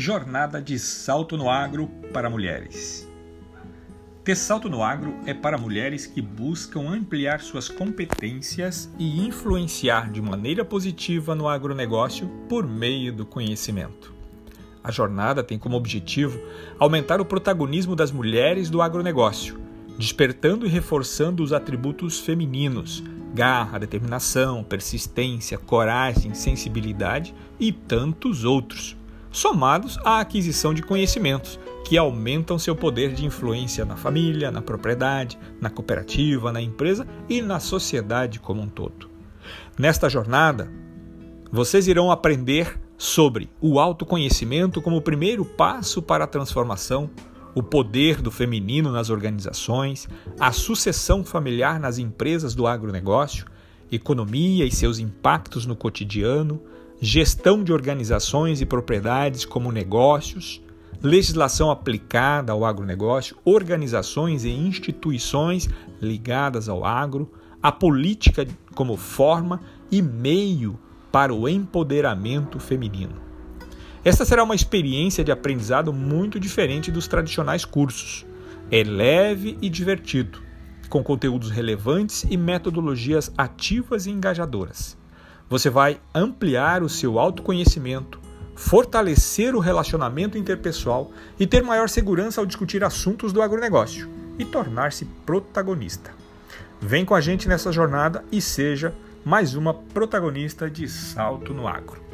Jornada de Salto no Agro para Mulheres. Ter salto no agro é para mulheres que buscam ampliar suas competências e influenciar de maneira positiva no agronegócio por meio do conhecimento. A jornada tem como objetivo aumentar o protagonismo das mulheres do agronegócio, despertando e reforçando os atributos femininos, garra, determinação, persistência, coragem, sensibilidade e tantos outros somados à aquisição de conhecimentos, que aumentam seu poder de influência na família, na propriedade, na cooperativa, na empresa e na sociedade como um todo. Nesta jornada, vocês irão aprender sobre o autoconhecimento como primeiro passo para a transformação, o poder do feminino nas organizações, a sucessão familiar nas empresas do agronegócio, economia e seus impactos no cotidiano, gestão de organizações e propriedades como negócios, legislação aplicada ao agronegócio, organizações e instituições ligadas ao agro, a política como forma e meio para o empoderamento feminino. Esta será uma experiência de aprendizado muito diferente dos tradicionais cursos. É leve e divertido, com conteúdos relevantes e metodologias ativas e engajadoras. Você vai ampliar o seu autoconhecimento, fortalecer o relacionamento interpessoal e ter maior segurança ao discutir assuntos do agronegócio e tornar-se protagonista. Vem com a gente nessa jornada e seja mais uma protagonista de Salto no Agro.